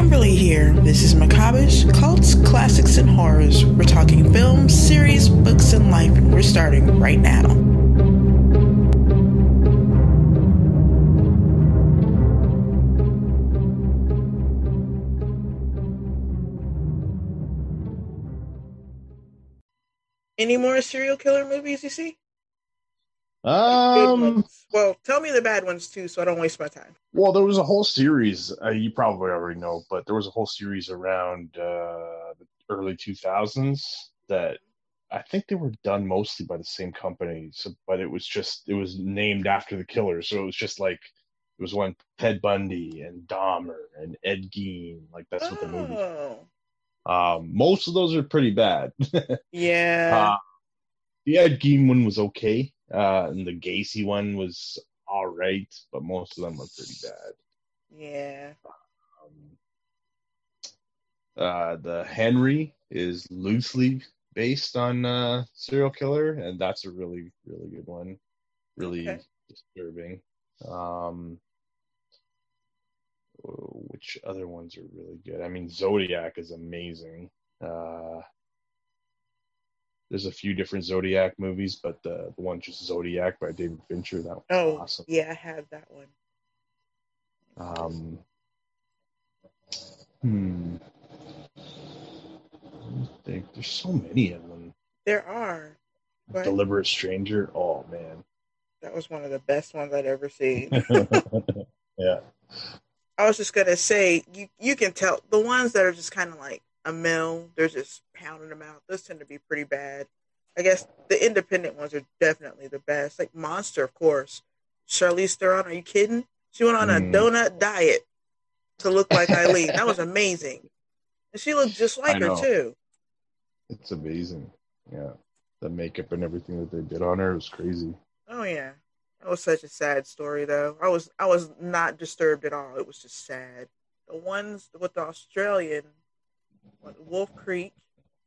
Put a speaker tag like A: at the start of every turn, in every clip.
A: Kimberly here. This is Macabreish, Cults, Classics, and Horrors. We're talking films, series, books, and life, and we're starting right now. Any more serial killer movies you see? Good
B: Um.
A: Well, tell me the bad ones too, so I don't waste my time.
B: well, there was a whole series. Uh, you probably already know, but there was a whole series around uh, the early 2000s that I think they were done mostly by the same company. So, but it was just it was named after the killer. So it was just like it was when Ted Bundy and Dahmer and Ed Gein. Like that's what the movie.
A: Oh,
B: Um, most of those are pretty bad.
A: yeah.
B: Uh, the Ed Gein one was okay, uh, and the Gacy one was all right, but most of them were pretty bad.
A: yeah.
B: Um, uh, the Henry is loosely based on uh, serial killer, and that's a really, really good one. Really
A: Okay.
B: disturbing. Um, which other ones are really good? I mean, Zodiac is amazing. Uh, there's a few different Zodiac movies, but the, the one just Zodiac by David Fincher, that was
A: Oh,
B: awesome.
A: yeah, I have that one.
B: Um, hmm. Me think. There's so many of them.
A: There are. But
B: Deliberate Stranger. Oh man.
A: that was one of the best ones I'd ever seen.
B: yeah.
A: I was just gonna say you you can tell the ones that are just kind of like a mill, they're just pounding them out. Those tend to be pretty bad. I guess the independent ones are definitely the best. Like Monster, of course. Charlize Theron, are you kidding? She went on a
B: Mm.
A: donut diet to look like Aileen. that was amazing, and she looked just like her too.
B: It's amazing. Yeah. The makeup and everything that they did on her was crazy.
A: Oh yeah, that was such a sad story though. I was I was not disturbed at all. It was just sad. The ones with the Australian, what, Wolf Creek.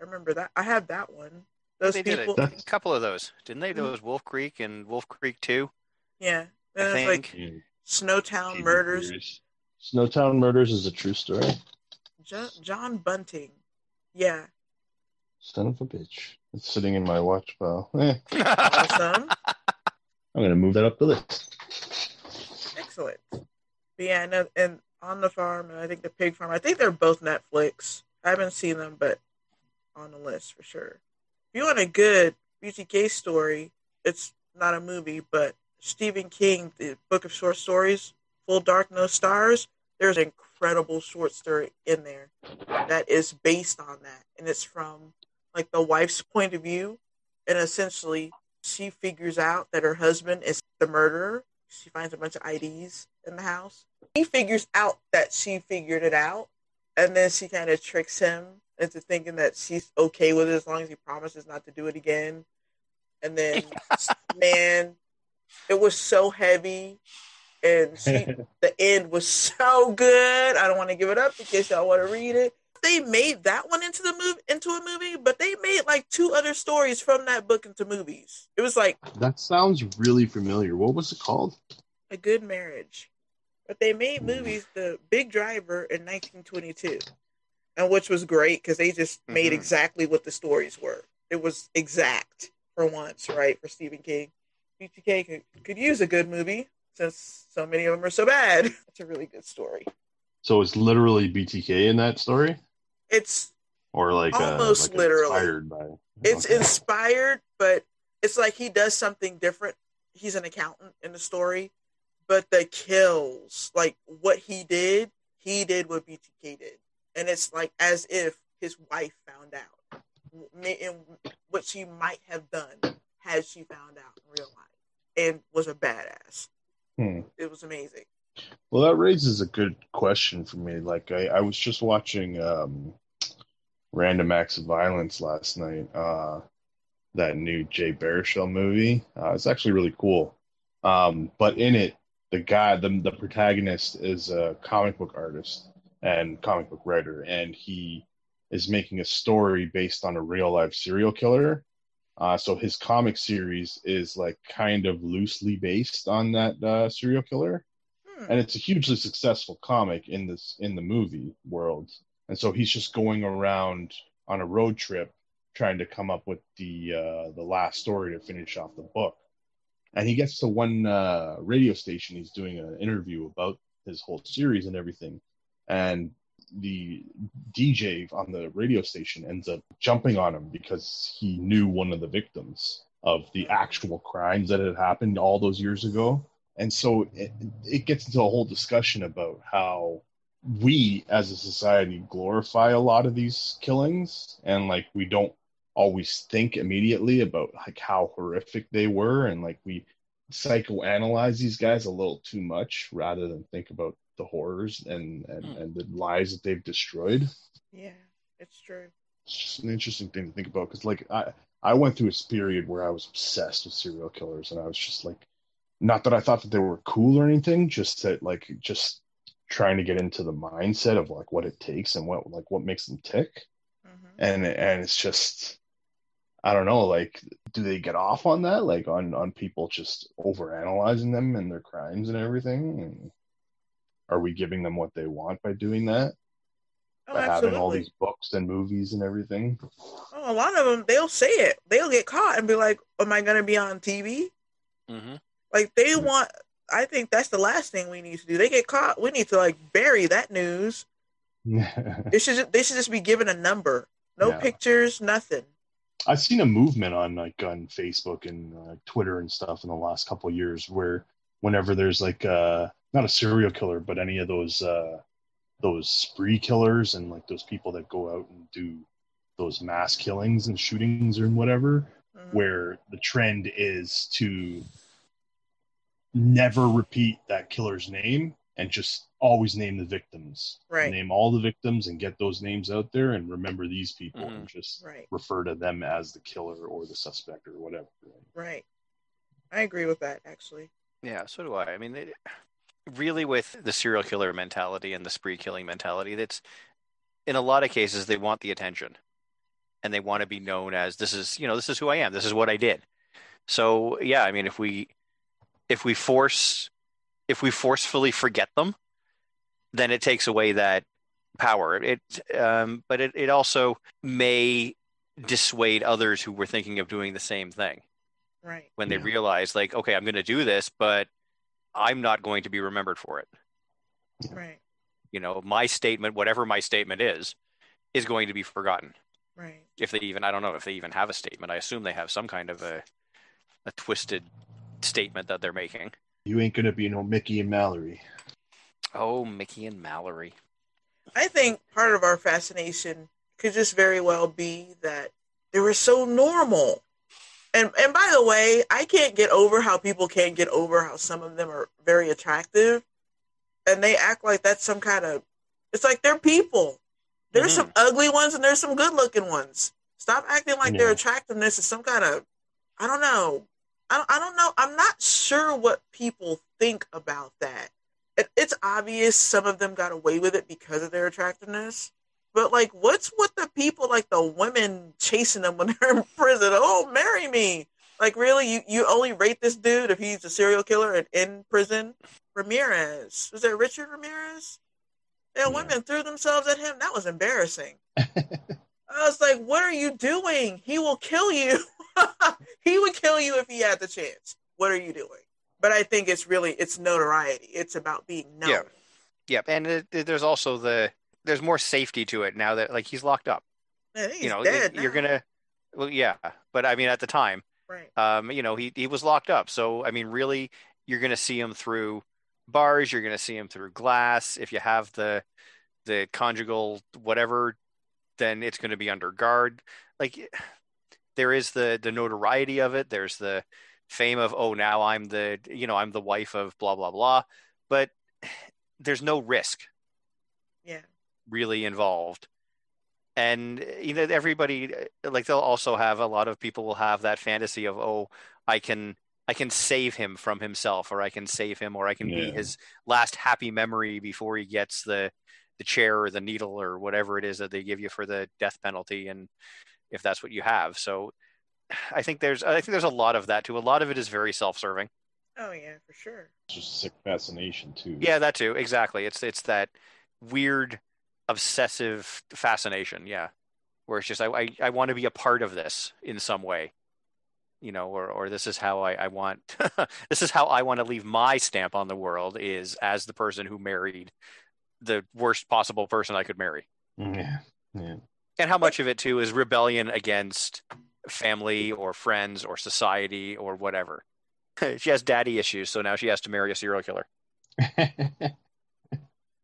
A: I remember that. I have that one. Those
C: they
A: people.
C: did a
B: That's-
C: couple of those, didn't they?
A: Mhm.
C: Those Wolf Creek and Wolf Creek Two.
A: Yeah.
C: I
A: And it's like
C: think.
A: Snowtown Murders.
B: Snowtown Murders is a true story.
A: John, John Bunting. Yeah.
B: Son of a bitch. It's sitting in my watch file. Eh,
A: Awesome.
B: I'm gonna move that up the list.
A: Excellent. But yeah, and, and on the farm, and I think the pig farm. I think they're both Netflix. I haven't seen them, but on the list for sure. If you want a good BTK story, it's not a movie, but Stephen King, the book of short stories, Full Dark No Stars. There's an incredible short story in there that is based on that, and it's from like the wife's point of view, and essentially she figures out that her husband is the murderer. She finds a bunch of IDs in the house. He figures out that she figured it out, and then she kind of tricks him into thinking that she's okay with it as long as he promises not to do it again. And then, man, it was so heavy, and she, the end was so good. I don't want to give it up in case y'all want to read it. They made that one into the movie into a movie, but they made like two other stories from that book into movies. It was like
B: That sounds really familiar. What was it called?
A: a good marriage. But they made movies, The Big Driver in 1922, and which was great because they just made
C: Mhm.
A: exactly what the stories were. It was exact for once, right? For Stephen King, BTK could, could use a good movie since so many of them are so bad. It's a really good story.
B: So it's literally BTK in that story,
A: It's
B: or like uh,
A: Almost
B: like
A: literally.
B: inspired by.
A: it's
B: Okay.
A: inspired, but it's like he does something different. He's an accountant in the story, but the kills, like what he did, he did what BTK did, and it's like as if his wife found out, and what she might have done had she found out in real life, and was a badass.
B: Hmm.
A: It was amazing.
B: Well, that raises a good question for me. Like, I, I was just watching um, Random Acts of Violence last night. Uh, that new Jay Baruchel movie. Uh, it's actually really cool. Um, but in it, the guy, the the protagonist, is a comic book artist and comic book writer, and he is making a story based on a real life serial killer. Uh, so his comic series is like kind of loosely based on that uh, serial killer.
A: Hmm.
B: and it's a hugely successful comic in this in the movie world and so he's just going around on a road trip trying to come up with the uh the last story to finish off the book and he gets to one uh radio station. He's doing an interview about his whole series and everything. And the dj on the radio station ends up jumping on him because he knew one of the victims of the actual crimes that had happened all those years ago. And so it, it gets into a whole discussion about how we as a society glorify a lot of these killings. And like we don't always think immediately about like how horrific they were and like we psychoanalyze these guys a little too much rather than think about the horrors and and,
C: Hmm.
B: and the lives that they've destroyed
A: Yeah, it's true.
B: it's just an interesting thing to think about because like i i went through a period where i was obsessed with serial killers and i was just like not that i thought that they were cool or anything just that like just trying to get into the mindset of like what it takes and what like what makes them tick
A: hmm
B: and and it's just i don't know like do they get off on that like on on people just over analyzing them and their crimes and everything and are we giving them what they want by doing that
A: Oh,
B: by having all these books and movies and everything
A: Oh, a lot of them, they'll say it. They'll get caught and be like, "Am I going to be on TV?"
C: hmm
A: Like they
B: Hmm.
A: want. I think that's the last thing we need to do. They get caught. We need to like bury that news. They should. ju- They should just be given a number. No
B: Yeah.
A: pictures. Nothing.
B: I've seen a movement on like on Facebook and uh, Twitter and stuff in the last couple of years where whenever there's like uh not a serial killer but any of those uh those spree killers and like those people that go out and do those mass killings and shootings and whatever
A: Mhm.
B: where the trend is to never repeat that killer's name and just always name the victims
A: Right.
B: name all the victims and get those names out there and remember these people
C: Mhm.
B: and just
A: Right.
B: refer to them as the killer or the suspect or whatever.
A: Right. I agree with that. Actually.
C: Yeah, so do I. I mean, it, really, with the serial killer mentality and the spree killing mentality, that's in a lot of cases they want the attention, and they want to be known as this is you know this is who I am, this is what I did. So yeah, I mean, if we if we force if we forcefully forget them, then it takes away that power. It um, but it, it also may dissuade others who were thinking of doing the same thing
A: Right.
C: when they
B: Yeah.
C: realize like okay i'm going to do this but i'm not going to be remembered for it
A: Right.
C: you know my statement whatever my statement is is going to be forgotten
A: Right.
C: if they even i don't know if they even have a statement i assume they have some kind of a a twisted statement that they're making
B: You ain't gonna be no Mickey and Mallory.
C: Oh mickey and mallory
A: I think part of our fascination could just very well be that they were so normal. And and by the way, I can't get over how people can't get over how some of them are very attractive, and they act like that's some kind of. It's like they're people. There's mm-hmm. some ugly ones and there's some good looking ones. Stop acting like their attractiveness is some kind of. I don't know. I don't, I don't know. I'm not sure what people think about that. It, it's obvious some of them got away with it because of their attractiveness. But like, what's with the people like the women chasing them when they're in prison? Oh, marry me! Like, really, you you only rate this dude if he's a serial killer and in prison? Ramirez was that Richard Ramirez? Yeah,
B: Yeah.
A: women threw themselves at him. That was embarrassing. I was like, what are you doing? He will kill you. he would kill you if he had the chance. What are you doing? But I think it's really it's notoriety. It's about being known.
C: Yeah. yep and it, it- there's also the there's more safety to it now that like he's locked up
A: he's
C: you know
A: dead.
C: you're gonna well yeah but i mean at the time
A: right.
C: um, you know, he, he was locked up. So, I mean, really, you're going to see him through bars. You're going to see him through glass. If you have the the conjugal whatever, then it's going to be under guard. Like, there is the the notoriety of it. There's the fame of oh, now I'm the you know I'm the wife of blah blah blah. But there's no risk
A: Yeah.
C: really involved and you know everybody uh, like they'll also have a lot of people will have that fantasy of oh i can i can save him from himself or i can save him or i can be his last happy memory before he gets the the chair or the needle or whatever it is that they give you for the death penalty and if that's what you have so i think there's i think there's a lot of that too a lot of it is very self-serving
A: Oh yeah, for sure.
B: It's just sick fascination too.
C: Yeah, that too. Exactly. It's it's that weird obsessive fascination. Yeah, where it's just I I, I want to be a part of this in some way. You know, or or this is how I, I want this is how I want to leave my stamp on the world is as the person who married the worst possible person I could marry. Mm-hmm.
B: Yeah. Yeah.
C: And how much of it too is rebellion against family or friends or society or whatever. she has daddy issues, so now she has to marry a serial killer.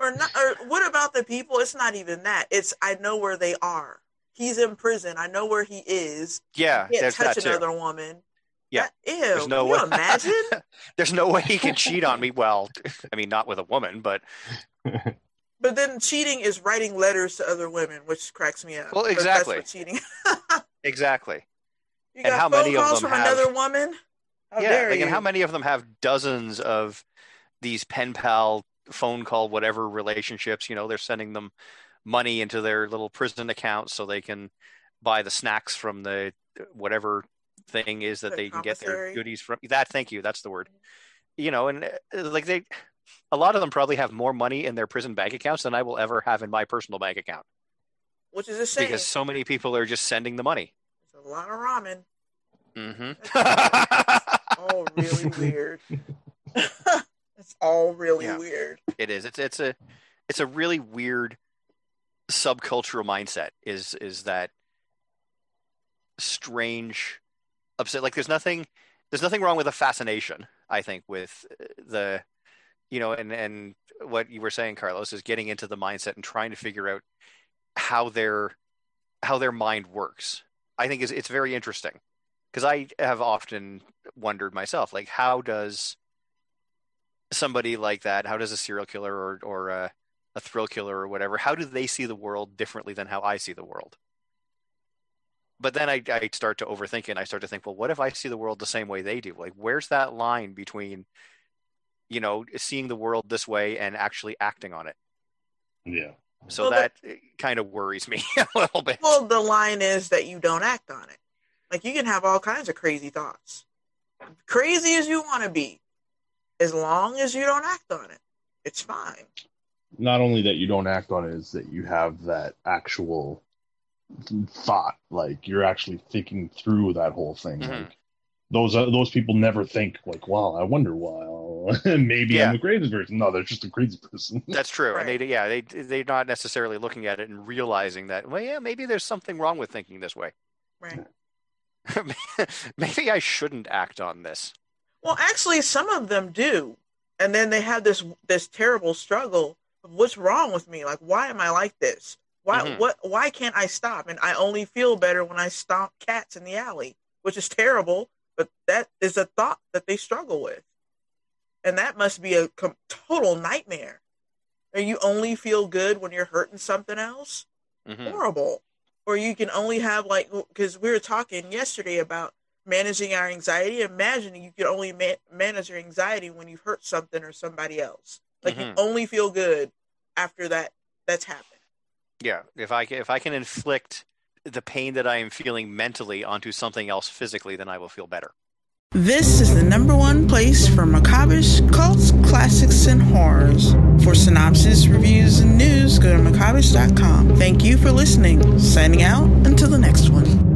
A: Or not? Or what about the people? It's not even that. It's I know where they are. He's in prison. I know where he is.
C: Yeah,
A: He can't
C: there's
A: touch
C: that too.
A: another woman.
C: Yeah.
A: That- ew.
C: There's no
A: Can
C: way.
A: imagine?
C: There's no way he can cheat on me. Well, I mean, not with a woman, but
A: But then cheating is writing letters to other women, which cracks me up.
C: Well, exactly.
A: what cheating.
C: exactly.
A: You
C: And
A: got
C: how
A: phone
C: many of them
A: from
C: have-
A: another woman? How
C: yeah,
A: dare
C: like,
A: you?
C: and how many of them have dozens of these pen pal, phone call, whatever relationships? You know, they're sending them money into their little prison accounts so they can buy the snacks from the whatever thing is that
A: The
C: they can get their goodies from. That, thank you, that's the word. You know, and uh, like they, a lot of them probably have more money in their prison bank accounts than I will ever have in my personal bank account
A: Which is a shame.
C: because so many people are just sending the money.
A: There's a lot of ramen.
C: Mm-hmm.
A: All really weird. it's all really
C: Yeah.
A: weird.
C: It is. It's it's a it's a really weird subcultural mindset. Is is that strange upset? Like there's nothing there's nothing wrong with a fascination. I think with the you know and and what you were saying, Carlos, is getting into the mindset and trying to figure out how their how their mind works. I think is it's very interesting because I have often wondered myself, like how does somebody like that, how does a serial killer or or a, a thrill killer or whatever, how do they see the world differently than how I see the world? But then I, I start to overthink it and I start to think, well, what if I see the world the same way they do? Like, where's that line between, you know, seeing the world this way and actually acting on it?
B: Yeah.
C: So
A: Well,
C: that kind of worries me a little bit.
A: Well, the line is that you don't act on it. Like you can have all kinds of crazy thoughts, crazy as you want to be, as long as you don't act on it, it's fine.
B: Not only that you don't act on it, is that you have that actual thought. Like you're actually thinking through that whole thing.
C: Mhm.
B: Like those uh, those people never think like, wow I wonder why." Maybe
C: Yeah.
B: I'm a crazy person. No, they're just a crazy person.
C: That's true,
A: Right.
C: and they yeah they they're not necessarily looking at it and realizing that well yeah maybe there's something wrong with thinking this way.
A: Right.
C: maybe I shouldn't act on this.
A: Well, actually, some of them do, and then they have this this terrible struggle of what's wrong with me. Like, why am I like this? Why
C: Mhm.
A: what? Why can't I stop? And I only feel better when I stomp cats in the alley, which is terrible. But that is a thought that they struggle with, and that must be a com- total nightmare. And you only feel good when you're hurting something else
C: Mhm.
A: horrible. Or you can only have like because we were talking yesterday about managing our anxiety. Imagine you can only ma- manage your anxiety when you've hurt something or somebody else. Like you
C: Mhm.
A: only feel good after that that's happened.
C: Yeah, if I if I can inflict the pain that I am feeling mentally onto something else physically, then I will feel better.
A: This is the number one place for macabreish cults, classics, and horrors. For synopsis, reviews, and news, go to macabreish.com. Thank you for listening. Signing out until the next one.